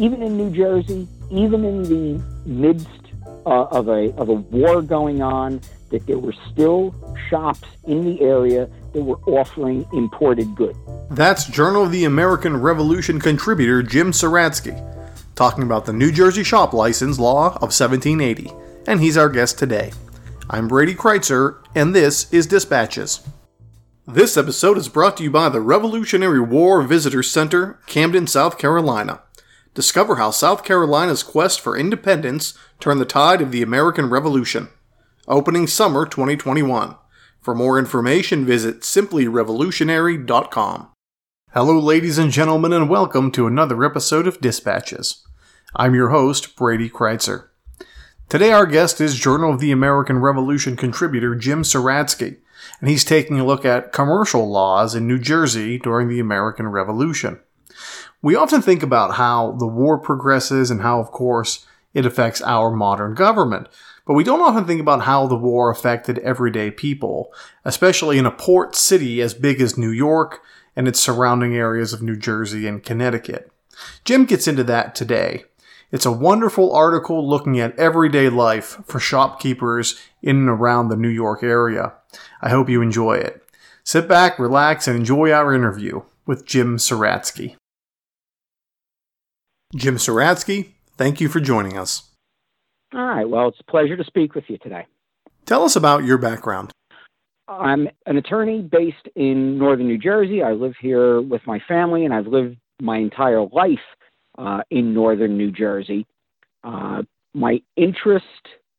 Even in New Jersey, even in the midst uh, of a of a war going on, that there were still shops in the area that were offering imported goods. That's Journal of the American Revolution contributor Jim Suradsky talking about the New Jersey shop license law of 1780, and he's our guest today. I'm Brady Crytzer, and this is Dispatches. This episode is brought to you by the Revolutionary War Visitor Center, Camden, South Carolina. Discover how South Carolina's quest for independence turned the tide of the American Revolution. Opening summer 2021. For more information, visit simplyrevolutionary.com. Hello, ladies and gentlemen, and welcome to another episode of Dispatches. I'm your host, Brady Crytzer. Today, our guest is Journal of the American Revolution contributor Jim Suradsky, and he's taking a look at commercial laws in New Jersey during the American Revolution. We often think about how the war progresses and how, of course, it affects our modern government. But we don't often think about how the war affected everyday people, especially in a port city as big as New York and its surrounding areas of New Jersey and Connecticut. Jim gets into that today. It's a wonderful article looking at everyday life for shopkeepers in and around the New York area. I hope you enjoy it. Sit back, relax, and enjoy our interview with Jim Suradsky. Jim Suradsky, thank you for joining us. All right. Well, it's a pleasure to speak with you today. Tell us about your background. I'm an attorney based in northern New Jersey. I live here with my family, and I've lived my entire life uh, in northern New Jersey. Uh, my interest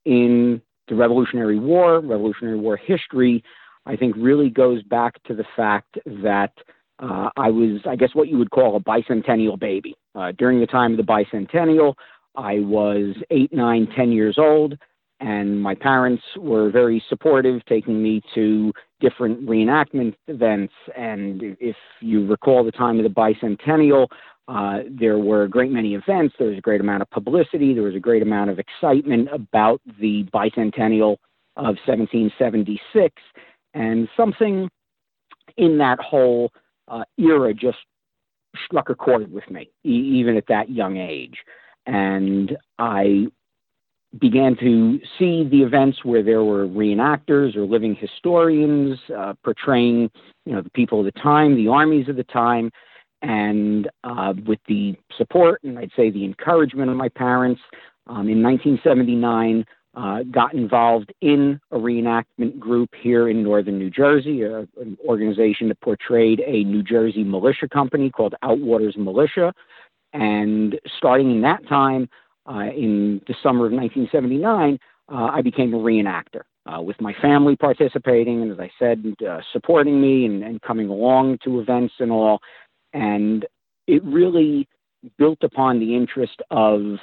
in the Revolutionary War, Revolutionary War history, I think really goes back to the fact that uh, I was, I guess, what you would call a bicentennial baby. Uh, during the time of the bicentennial, I was eight, nine, ten years old, and my parents were very supportive, taking me to different reenactment events. And if you recall the time of the bicentennial, uh, there were a great many events. There was a great amount of publicity. There was a great amount of excitement about the bicentennial of 1776. And something in that whole uh, era just struck a chord with me, e- even at that young age. And I began to see the events where there were reenactors or living historians uh, portraying, you know, the people of the time, the armies of the time, and uh, with the support and I'd say the encouragement of my parents. Um, in 1979, uh, got involved in a reenactment group here in northern New Jersey, a, an organization that portrayed a New Jersey militia company called Outwaters Militia. And starting in that time, uh, in the summer of 1979, uh, I became a reenactor. Uh, with my family participating, and as I said, uh, supporting me and, and coming along to events and all. And it really built upon the interest of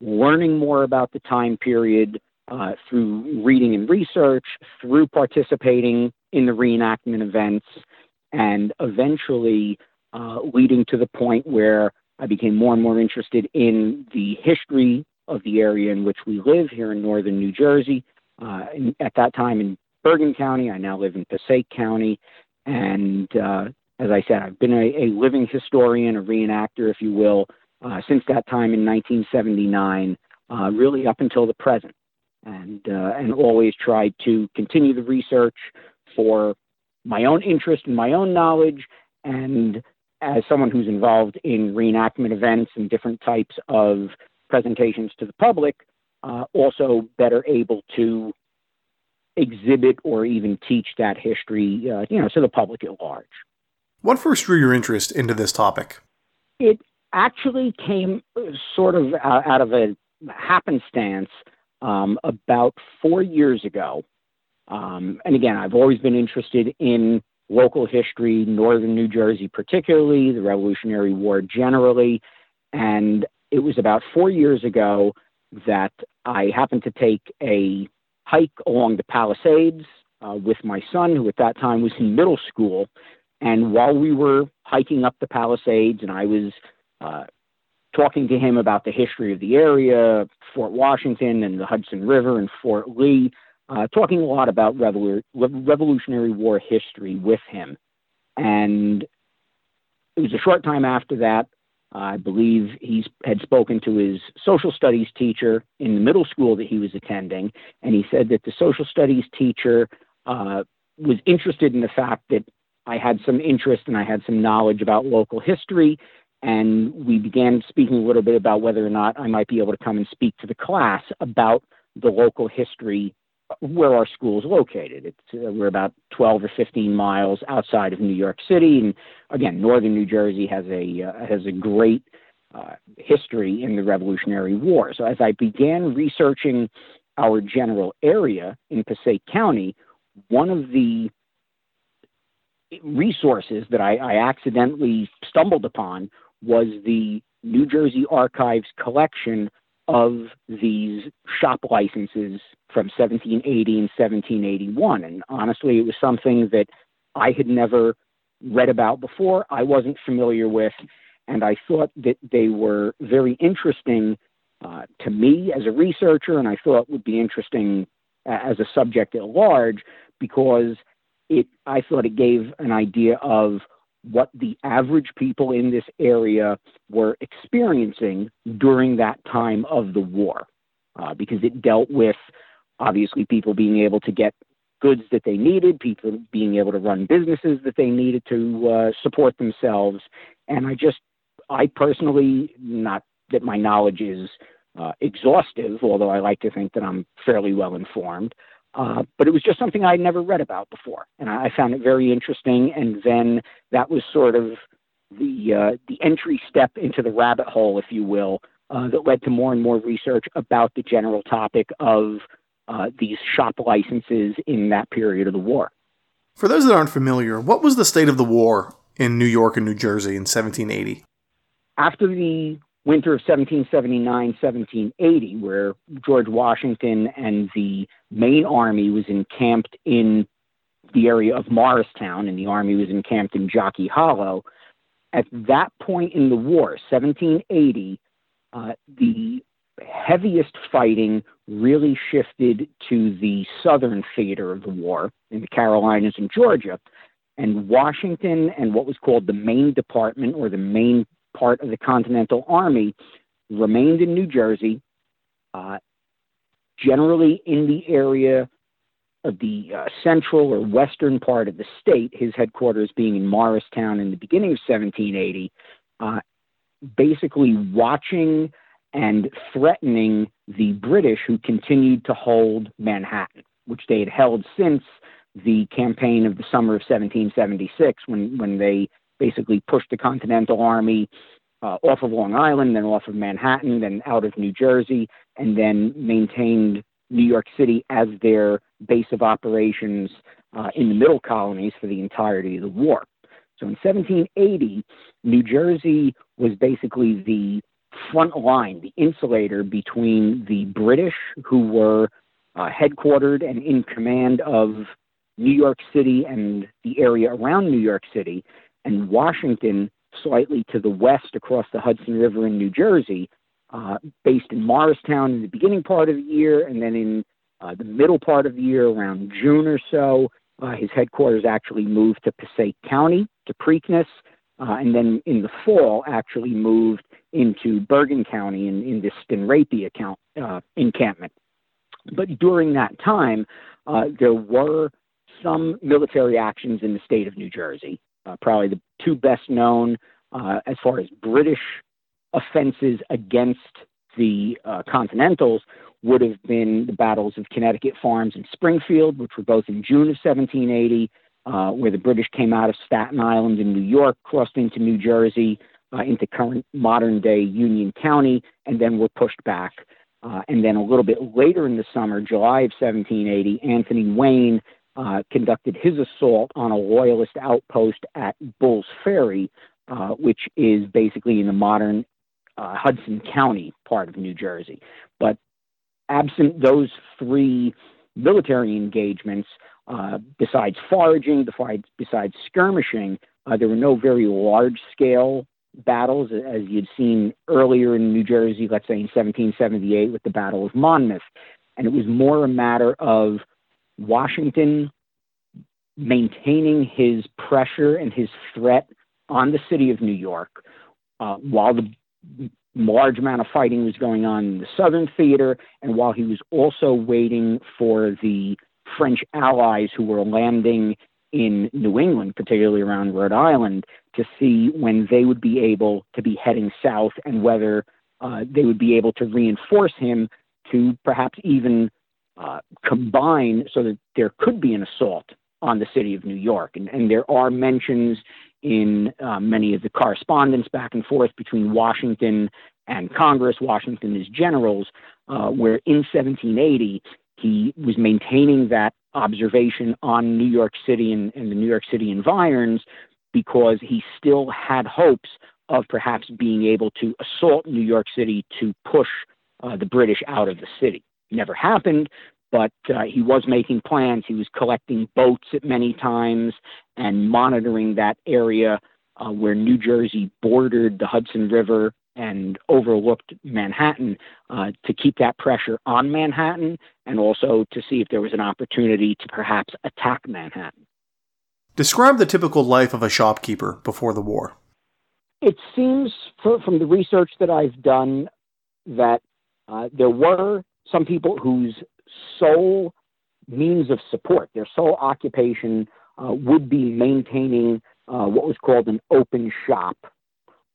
learning more about the time period uh, through reading and research, through participating in the reenactment events, and eventually uh, leading to the point where I became more and more interested in the history of the area in which we live here in northern New Jersey. Uh, in, at that time in Bergen County, I now live in Passaic County. And uh, as I said, I've been a, a living historian, a reenactor, if you will, uh, since that time in 1979, uh, really up until the present, and uh, and always tried to continue the research for my own interest and my own knowledge, and as someone who's involved in reenactment events and different types of presentations to the public, uh, also better able to exhibit or even teach that history, uh, you know, to the public at large. What first drew your interest into this topic? It actually came sort of out of a happenstance um, about four years ago. Um, and again, I've always been interested in local history, northern New Jersey particularly, the Revolutionary War generally. And it was about four years ago that I happened to take a hike along the Palisades uh, with my son, who at that time was in middle school. And while we were hiking up the Palisades, and I was uh, talking to him about the history of the area, Fort Washington and the Hudson River and Fort Lee, uh, talking a lot about Revolu- Revolutionary War history with him. And it was a short time after that. I believe he had spoken to his social studies teacher in the middle school that he was attending, and he said that the social studies teacher uh, was interested in the fact that I had some interest and I had some knowledge about local history, and we began speaking a little bit about whether or not I might be able to come and speak to the class about the local history where our school is located. It's, uh, we're about 12 or 15 miles outside of New York City, and again, northern New Jersey has a uh, has a great uh, history in the Revolutionary War. So as I began researching our general area in Passaic County, one of the resources that I, I accidentally stumbled upon was the New Jersey Archives collection of these shop licenses from 1780 and 1781. And honestly, it was something that I had never read about before, I wasn't familiar with, and I thought that they were very interesting uh, to me as a researcher, and I thought would be interesting as a subject at large because it I thought it gave an idea of what the average people in this area were experiencing during that time of the war, uh, because it dealt with obviously people being able to get goods that they needed, people being able to run businesses that they needed to uh, support themselves. And I just, I personally, not that my knowledge is uh, exhaustive, although I like to think that I'm fairly well informed. Uh, but it was just something I'd never read about before, and I found it very interesting. And then that was sort of the uh, the entry step into the rabbit hole, if you will, uh, that led to more and more research about the general topic of uh, these shop licenses in that period of the war. For those that aren't familiar, what was the state of the war in New York and New Jersey in 1780? After the winter of 1779 1780, where George Washington and the main army was encamped in the area of Morristown, and the army was encamped in Jockey Hollow. At that point in the war, 1780, uh, the heaviest fighting really shifted to the southern theater of the war in the Carolinas and Georgia. And Washington and what was called the Main Department or the main part of the Continental Army remained in New Jersey, uh, generally in the area of the uh, central or western part of the state, his headquarters being in Morristown in the beginning of 1780, uh, basically watching and threatening the British who continued to hold Manhattan, which they had held since the campaign of the summer of 1776 when, when they basically pushed the Continental Army uh, off of Long Island, then off of Manhattan, then out of New Jersey, and then maintained New York City as their base of operations uh, in the middle colonies for the entirety of the war. So in 1780, New Jersey was basically the front line, the insulator between the British, who were uh, headquartered and in command of New York City and the area around New York City, and Washington, slightly to the west across the Hudson River in New Jersey, uh, based in Morristown in the beginning part of the year, and then in uh, the middle part of the year, around June or so, uh, his headquarters actually moved to Passaic County, to Preakness, uh, and then in the fall actually moved into Bergen County in, in the Steenrapie account, uh, encampment. But during that time, uh, there were some military actions in the state of New Jersey. Uh, probably the two best known uh, as far as British offenses against the uh, Continentals would have been the battles of Connecticut Farms and Springfield, which were both in June of 1780, uh, where the British came out of Staten Island in New York, crossed into New Jersey, uh, into current modern day Union County, and then were pushed back. Uh, and then a little bit later in the summer, July of 1780, Anthony Wayne uh, conducted his assault on a loyalist outpost at Bull's Ferry, uh, which is basically in the modern uh, Hudson County part of New Jersey. But absent those three military engagements, uh, besides foraging, besides, besides skirmishing, uh, there were no very large scale battles as you'd seen earlier in New Jersey, let's say in 1778 with the Battle of Monmouth. And it was more a matter of Washington maintaining his pressure and his threat on the city of New York uh, while the large amount of fighting was going on in the southern theater and while he was also waiting for the French allies who were landing in New England, particularly around Rhode Island, to see when they would be able to be heading south and whether uh, they would be able to reinforce him to perhaps even uh, combine so that there could be an assault on the city of New York. And, and there are mentions in uh, many of the correspondence back and forth between Washington and Congress, Washington as generals, uh, where in 1780 he was maintaining that observation on New York City and, and the New York City environs because he still had hopes of perhaps being able to assault New York City to push uh, the British out of the city. Never happened, but uh, he was making plans. He was collecting boats at many times and monitoring that area uh, where New Jersey bordered the Hudson River and overlooked Manhattan uh, to keep that pressure on Manhattan and also to see if there was an opportunity to perhaps attack Manhattan. Describe the typical life of a shopkeeper before the war. It seems from the research that I've done that uh, there were some people whose sole means of support, their sole occupation uh, would be maintaining uh, what was called an open shop,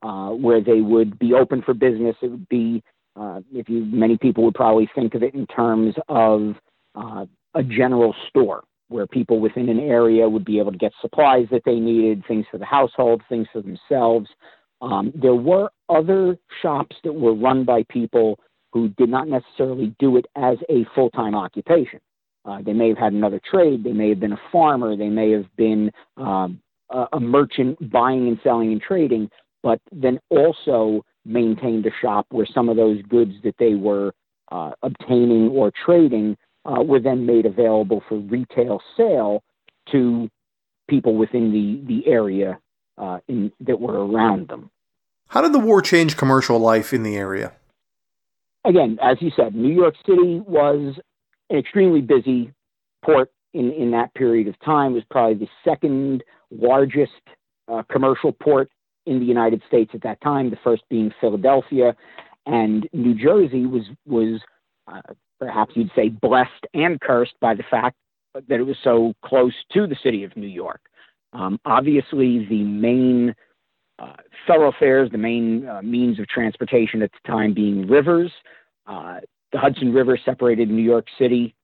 uh, where they would be open for business. It would be, uh, if you, many people would probably think of it in terms of uh, a general store, where people within an area would be able to get supplies that they needed, things for the household, things for themselves. Um, there were other shops that were run by people who did not necessarily do it as a full time occupation. Uh, they may have had another trade. They may have been a farmer. They may have been um, a, a merchant buying and selling and trading, but then also maintained a shop where some of those goods that they were uh, obtaining or trading uh, were then made available for retail sale to people within the, the area uh, in, that were around them. How did the war change commercial life in the area? Again, as you said, New York City was an extremely busy port in, in that period of time. It was probably the second largest uh, commercial port in the United States at that time, the first being Philadelphia. And New Jersey was, was uh, perhaps you'd say, blessed and cursed by the fact that it was so close to the city of New York. Um, obviously, the main uh, thoroughfares, the main uh, means of transportation at the time being rivers. Uh, the Hudson River separated New York City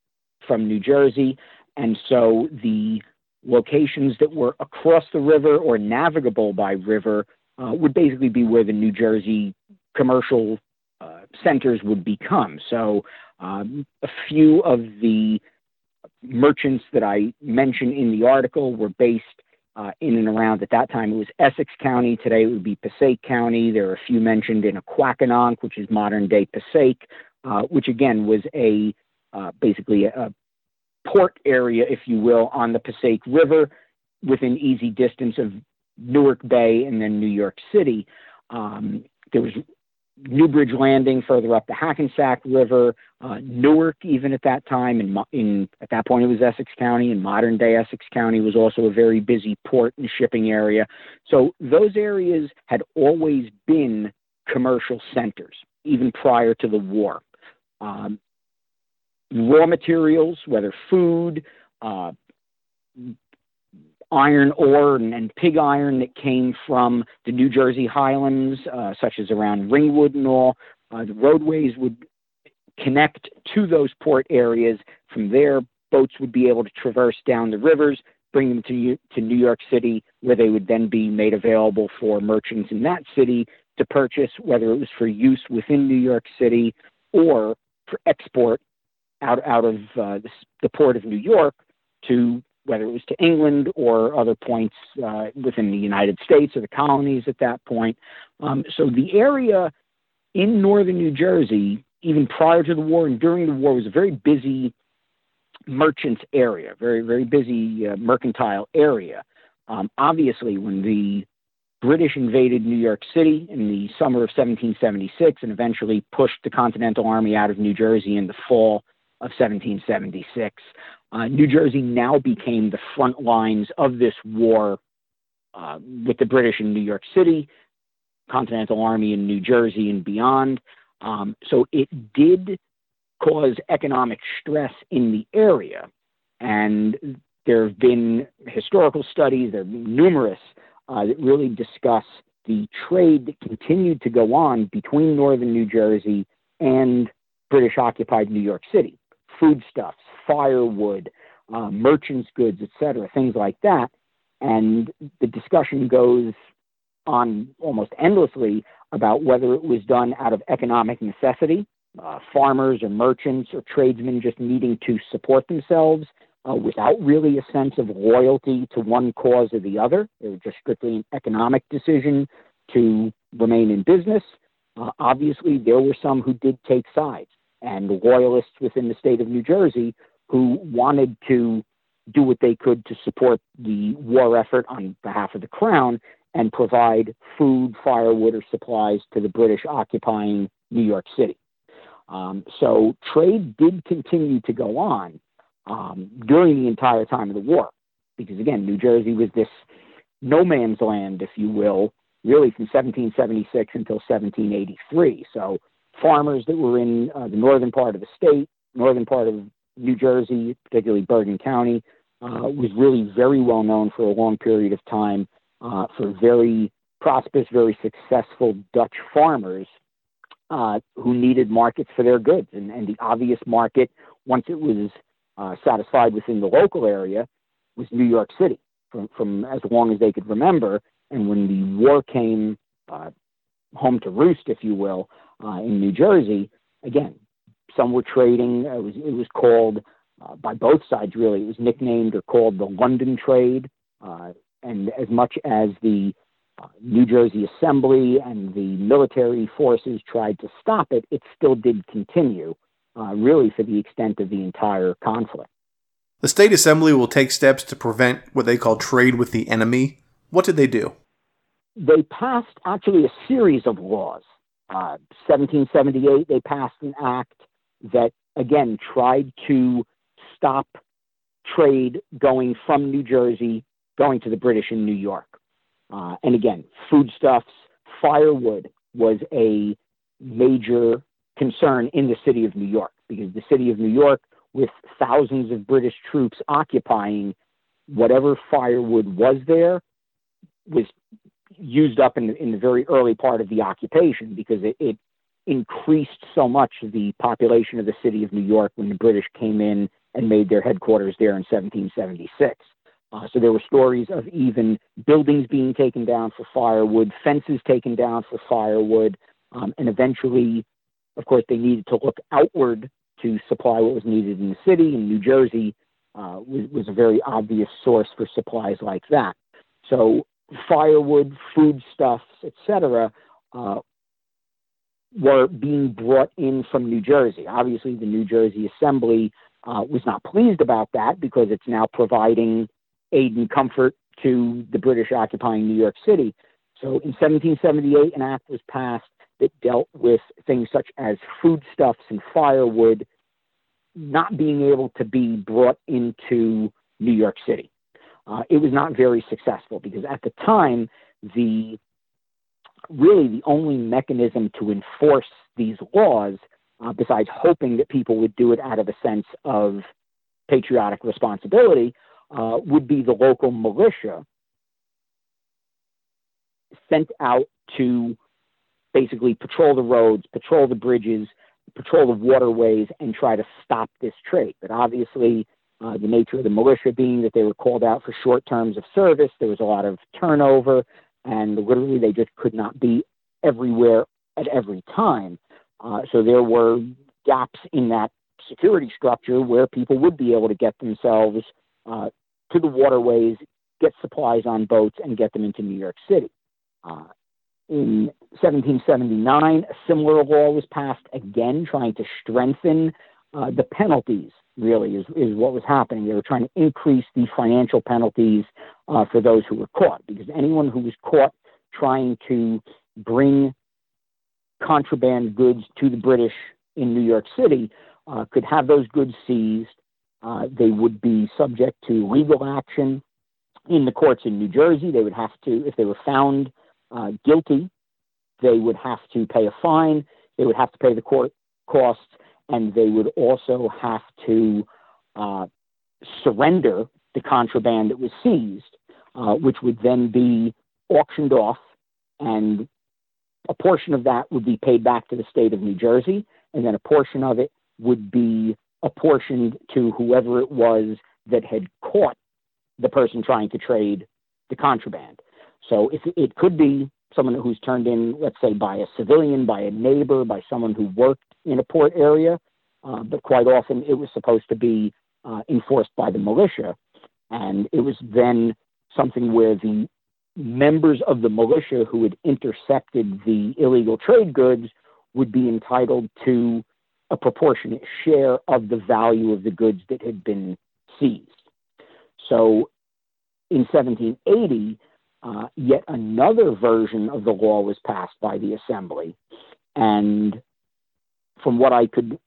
from New Jersey, and so the locations that were across the river or navigable by river uh, would basically be where the New Jersey commercial uh, centers would become. So um, a few of the merchants that I mentioned in the article were based uh, in and around at that time it was Essex County. Today it would be Passaic County. There are a few mentioned in Aquakanonk, which is modern day Passaic, uh, which again was a uh, basically a, port area, if you will, on the Passaic River within easy distance of Newark Bay and then New York City. Um, there was Newbridge Landing further up the Hackensack River, uh, Newark even at that time, and in, in at that point it was Essex County, and modern day Essex County was also a very busy port and shipping area. So those areas had always been commercial centers, even prior to the war. Um, raw materials, whether food, uh, iron ore and, and, pig iron that came from the New Jersey highlands, uh, such as around Ringwood and all. Uh, the roadways would connect to those port areas. From there, boats would be able to traverse down the rivers, bring them to, to New York City, where they would then be made available for merchants in that city to purchase, whether it was for use within New York City or for export out, out of uh, the, the port of New York to whether it was to England or other points uh, within the United States or the colonies at that point. Um, so the area in northern New Jersey, even prior to the war and during the war, was a very busy merchants area, very, very busy uh, mercantile area. Um, obviously, when the British invaded New York City in the summer of 1776 and eventually pushed the Continental Army out of New Jersey in the fall of 1776. Uh, New Jersey now became the front lines of this war uh, with the British in New York City, Continental Army in New Jersey and beyond. Um, so it did cause economic stress in the area. And there have been historical studies, there have been numerous uh, that really discuss the trade that continued to go on between northern New Jersey and British occupied New York City. Foodstuffs, firewood, uh, merchants' goods, etc., things like that. And the discussion goes on almost endlessly about whether it was done out of economic necessity, uh, farmers or merchants or tradesmen just needing to support themselves uh, without really a sense of loyalty to one cause or the other. It was just strictly an economic decision to remain in business. Uh, obviously, there were some who did take sides, and loyalists within the state of New Jersey who wanted to do what they could to support the war effort on behalf of the crown and provide food, firewood, or supplies to the British occupying New York City. Um, so trade did continue to go on, um, during the entire time of the war. Because again, New Jersey was this no man's land, if you will, really from 1776 until 1783. So farmers that were in uh, the northern part of the state, northern part of New Jersey, particularly Bergen County, uh, was really very well known for a long period of time uh, for very prosperous, very successful Dutch farmers uh, who needed markets for their goods. And, and the obvious market, once it was uh, satisfied within the local area was New York City from, from as long as they could remember. And when the war came uh, home to roost, if you will, uh, in New Jersey, again, some were trading. It was, it was called uh, by both sides, really. It was nicknamed or called the London trade. Uh, and as much as the uh, New Jersey Assembly and the military forces tried to stop it, it still did continue uh, really for the extent of the entire conflict. The state assembly will take steps to prevent what they call trade with the enemy. What did they do? They passed actually a series of laws. Uh, 1778, they passed an act that, again, tried to stop trade going from New Jersey going to the British in New York. Uh, and again, foodstuffs, firewood was a major concern in the city of New York because the city of New York, with thousands of British troops occupying whatever firewood was there, was used up in the, in the very early part of the occupation because it, it increased so much the population of the city of New York when the British came in and made their headquarters there in 1776. Uh, so there were stories of even buildings being taken down for firewood, fences taken down for firewood, um, and eventually of course, they needed to look outward to supply what was needed in the city, and New Jersey uh, was, was a very obvious source for supplies like that. So firewood, foodstuffs, etc., uh, were being brought in from New Jersey. Obviously, the New Jersey Assembly uh, was not pleased about that because it's now providing aid and comfort to the British occupying New York City. So in 1778, an act was passed that dealt with things such as foodstuffs and firewood not being able to be brought into New York City. Uh, it was not very successful because at the time, the really the only mechanism to enforce these laws, uh, besides hoping that people would do it out of a sense of patriotic responsibility, uh, would be the local militia sent out to basically patrol the roads, patrol the bridges, patrol the waterways, and try to stop this trade. But obviously, uh, the nature of the militia being that they were called out for short terms of service, there was a lot of turnover, and literally they just could not be everywhere at every time. Uh, so there were gaps in that security structure where people would be able to get themselves uh, to the waterways, get supplies on boats, and get them into New York City. Uh, in 1779, a similar law was passed again, trying to strengthen uh, the penalties. Really, is is what was happening. They were trying to increase the financial penalties uh, for those who were caught, because anyone who was caught trying to bring contraband goods to the British in New York City uh, could have those goods seized. Uh, they would be subject to legal action in the courts in New Jersey. They would have to, if they were found uh, guilty, they would have to pay a fine. They would have to pay the court costs, and they would also have to uh, surrender the contraband that was seized, uh, which would then be auctioned off, and a portion of that would be paid back to the state of New Jersey, and then a portion of it would be apportioned to whoever it was that had caught the person trying to trade the contraband. So if it could be someone who's turned in, let's say, by a civilian, by a neighbor, by someone who worked in a port area, uh, but quite often it was supposed to be uh, enforced by the militia. And it was then something where the members of the militia who had intercepted the illegal trade goods would be entitled to a proportionate share of the value of the goods that had been seized. So in 1780, uh, yet another version of the law was passed by the Assembly. And from what I could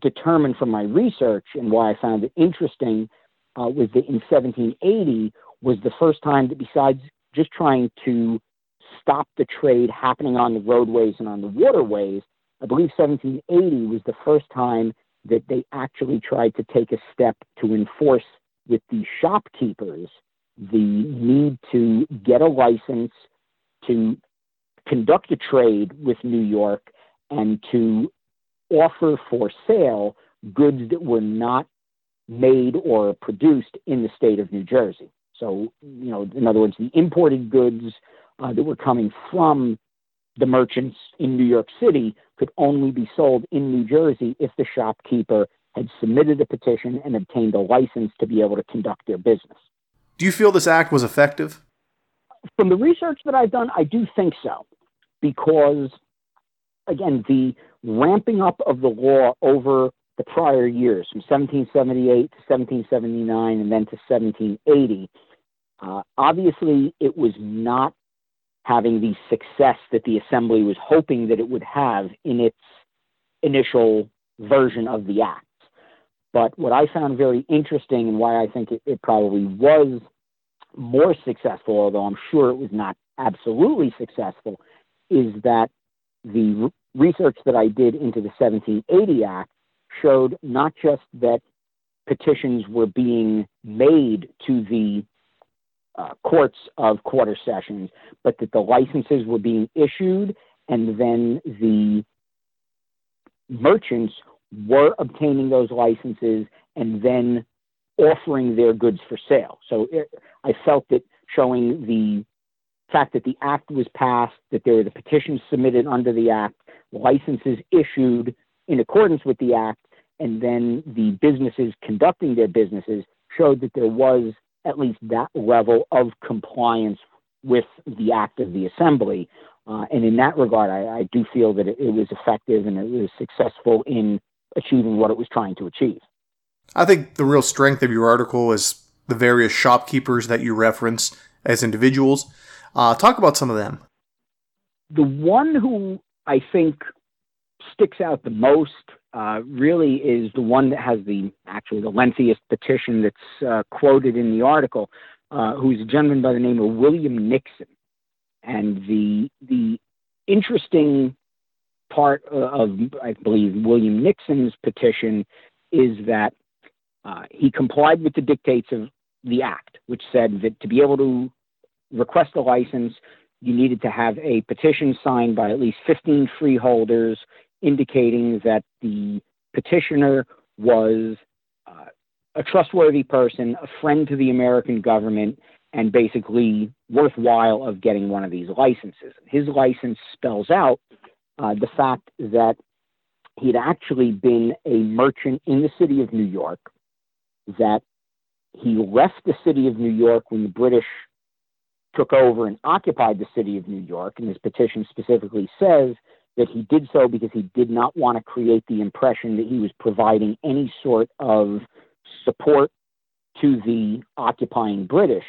determine from my research and why I found it interesting uh, was that in 1780 was the first time that besides just trying to stop the trade happening on the roadways and on the waterways, I believe 1780 was the first time that they actually tried to take a step to enforce with the shopkeepers the need to get a license to conduct a trade with New York and to offer for sale goods that were not made or produced in the state of New Jersey. So, you know, in other words, the imported goods uh, that were coming from the merchants in New York City could only be sold in New Jersey if the shopkeeper had submitted a petition and obtained a license to be able to conduct their business. Do you feel this act was effective? From the research that I've done, I do think so, because, again, the ramping up of the law over the prior years, from 1778 to 1779 and then to 1780, uh, obviously it was not having the success that the Assembly was hoping that it would have in its initial version of the Act. But what I found very interesting and why I think it, it probably was more successful, although I'm sure it was not absolutely successful, is that the research that I did into the 1780 Act showed not just that petitions were being made to the uh, courts of quarter sessions, but that the licenses were being issued and then the merchants were obtaining those licenses and then offering their goods for sale. So it, I felt that showing the fact that the act was passed, that there were the petitions submitted under the act, licenses issued in accordance with the act, and then the businesses conducting their businesses showed that there was at least that level of compliance with the act of the assembly. Uh, and in that regard, I, I do feel that it, it, was effective and it was successful in achieving what it was trying to achieve. I think the real strength of your article is the various shopkeepers that you reference as individuals. Uh, talk about some of them. The one who I think sticks out the most uh, really is the one that has the actually the lengthiest petition that's uh, quoted in the article, uh, who's a gentleman by the name of William Nixon. And the the interesting part of, I believe, William Nixon's petition is that uh, he complied with the dictates of the act, which said that to be able to request a license, you needed to have a petition signed by at least 15 freeholders indicating that the petitioner was uh, a trustworthy person, a friend to the American government, and basically worthwhile of getting one of these licenses. His license spells out uh, the fact that he'd actually been a merchant in the city of New York, that he left the city of New York when the British took over and occupied the city of New York. And his petition specifically says that he did so because he did not want to create the impression that he was providing any sort of support to the occupying British.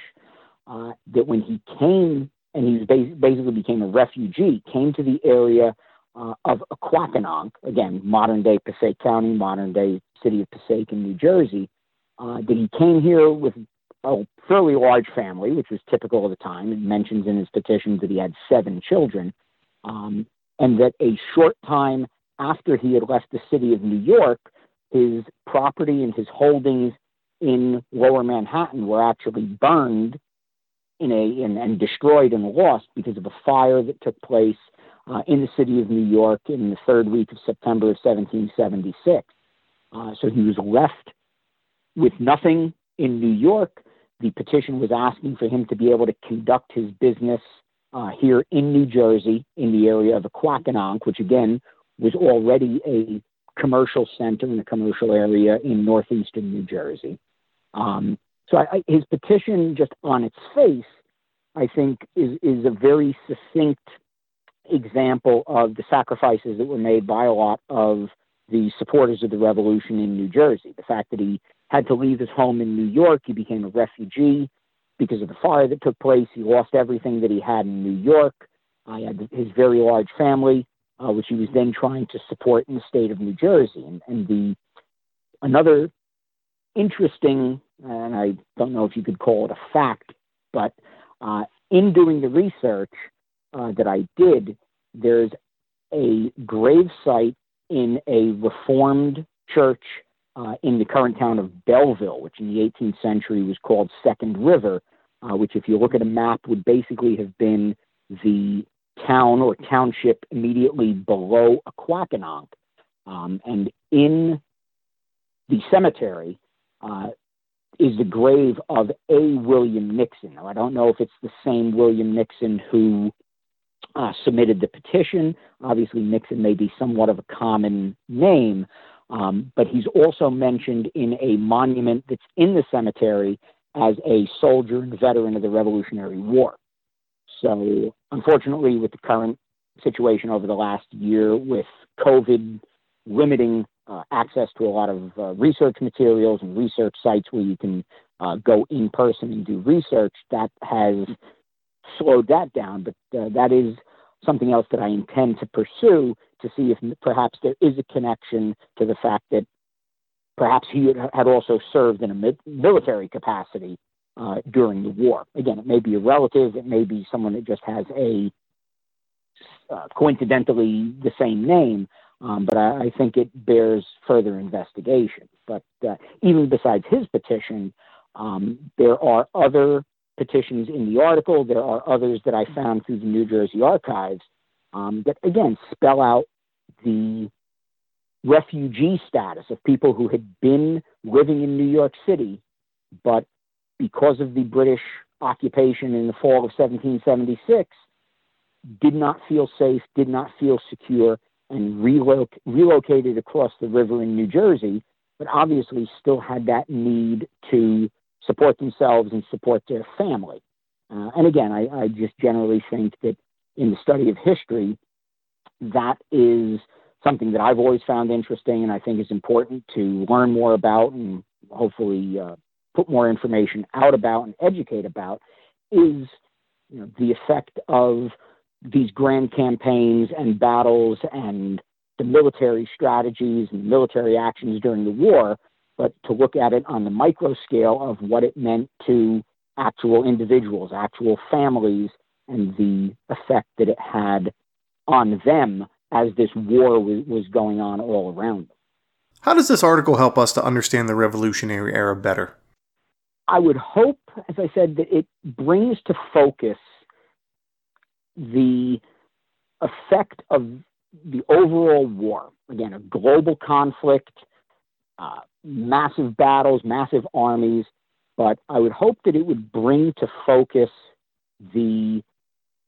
Uh, that when he came and he basically became a refugee, came to the area uh, of Aquakanonk, again, modern day Passaic County, modern day city of Passaic in New Jersey, uh, that he came here with a fairly large family, which was typical of the time. It mentions in his petition that he had seven children, um, and that a short time after he had left the city of New York, his property and his holdings in lower Manhattan were actually burned in a in, and destroyed and lost because of a fire that took place uh, in the city of New York in the third week of September of 1776. Uh, so he was left with nothing in New York. The petition was asking for him to be able to conduct his business uh, here in New Jersey in the area of Aquakanonk, which again was already a commercial center in a commercial area in northeastern New Jersey. Um, so I, I, his petition, just on its face, I think is is a very succinct example of the sacrifices that were made by a lot of the supporters of the revolution in New Jersey. The fact that he had to leave his home in New York, he became a refugee because of the fire that took place. He lost everything that he had in New York. I had his very large family, uh, which he was then trying to support in the state of New Jersey. And, and the another interesting, and I don't know if you could call it a fact, but uh, in doing the research uh, that I did, there's a grave site in a Reformed church uh, in the current town of Belleville, which in the 18th century was called Second River, uh, which, if you look at a map, would basically have been the town or township immediately below Aquakanonk. Um, and in the cemetery uh, is the grave of a William Nixon. Now, I don't know if it's the same William Nixon who uh, submitted the petition. Obviously, Nixon may be somewhat of a common name, um, but he's also mentioned in a monument that's in the cemetery as a soldier and veteran of the Revolutionary War. So, unfortunately, with the current situation over the last year with COVID limiting uh, access to a lot of uh, research materials and research sites where you can uh, go in person and do research, that has slowed that down. But uh, that is something else that I intend to pursue to see if perhaps there is a connection to the fact that perhaps he had also served in a military capacity uh, during the war. Again, it may be a relative, it may be someone that just has a uh, coincidentally the same name, um, but I, I, think it bears further investigation. But uh, even besides his petition, um, there are other petitions in the article. There are others that I found through the New Jersey archives um, that, again, spell out the refugee status of people who had been living in New York City, but because of the British occupation in the fall of 1776, did not feel safe, did not feel secure, and reloc- relocated across the river in New Jersey, but obviously still had that need to support themselves and support their family. Uh, and again, I, I, just generally think that in the study of history, that is something that I've always found interesting and I think is important to learn more about and hopefully uh, put more information out about and educate about is you know, the effect of these grand campaigns and battles and the military strategies and military actions during the war but to look at it on the micro scale of what it meant to actual individuals, actual families, and the effect that it had on them as this war was going on all around them. How does this article help us to understand the Revolutionary Era better? I would hope, as I said, that it brings to focus the effect of the overall war. Again, a global conflict, uh, massive battles, massive armies, but I would hope that it would bring to focus the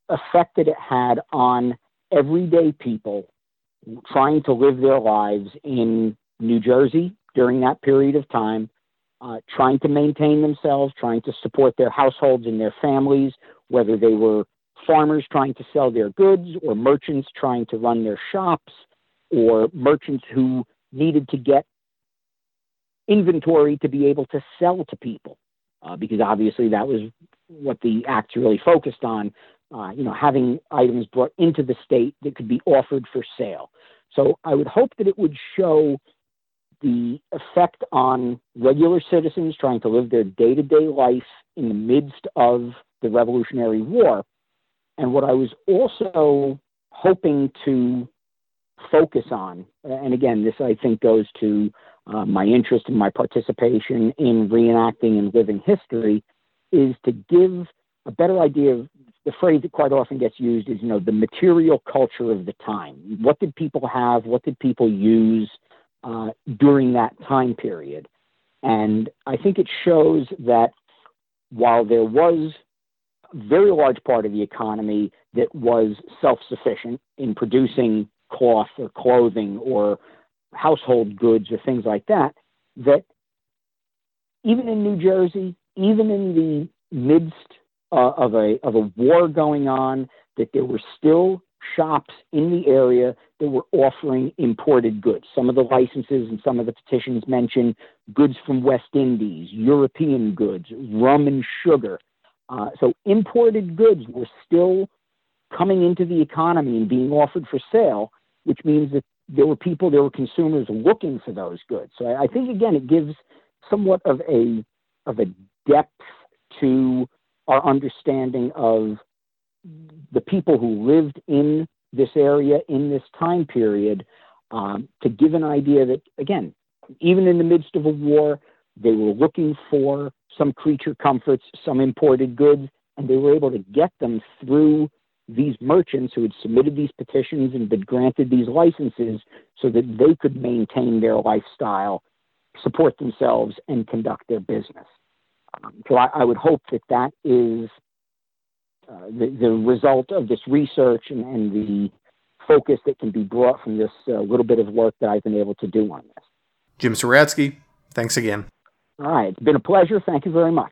effect that it had on everyday people trying to live their lives in New Jersey during that period of time, uh, trying to maintain themselves, trying to support their households and their families whether they were farmers trying to sell their goods or merchants trying to run their shops or merchants who needed to get inventory to be able to sell to people uh, because obviously that was what the act really focused on uh, you know having items brought into the state that could be offered for sale. So i would hope that it would show the effect on regular citizens trying to live their day-to-day life in the midst of the revolutionary war. And what i was also hoping to focus on, and again, this I think goes to uh, my interest and my participation in reenacting and living history, is to give a better idea of the phrase that quite often gets used is, you know, the material culture of the time. What did people have? What did people use uh, during that time period? And I think it shows that while there was a very large part of the economy that was self sufficient in producing cloth or clothing or household goods or things like that, that even in New Jersey, even in the midst uh, of a of a war going on, that there were still shops in the area that were offering imported goods. Some of the licenses and some of the petitions mention goods from West Indies, European goods, rum and sugar. Uh, so imported goods were still coming into the economy and being offered for sale which means that there were people, there were consumers looking for those goods. So I, I think again, it gives somewhat of a of a depth to our understanding of the people who lived in this area in this time period um, to give an idea that again even in the midst of a war they were looking for some creature comforts some imported goods and they were able to get them through these merchants who had submitted these petitions and been granted these licenses so that they could maintain their lifestyle, support themselves, and conduct their business. Um, so I, I, would hope that that is uh, the, the, result of this research and, and, the focus that can be brought from this uh, little bit of work that I've been able to do on this. Jim Suratsky, thanks again. All right, it's been a pleasure. Thank you very much.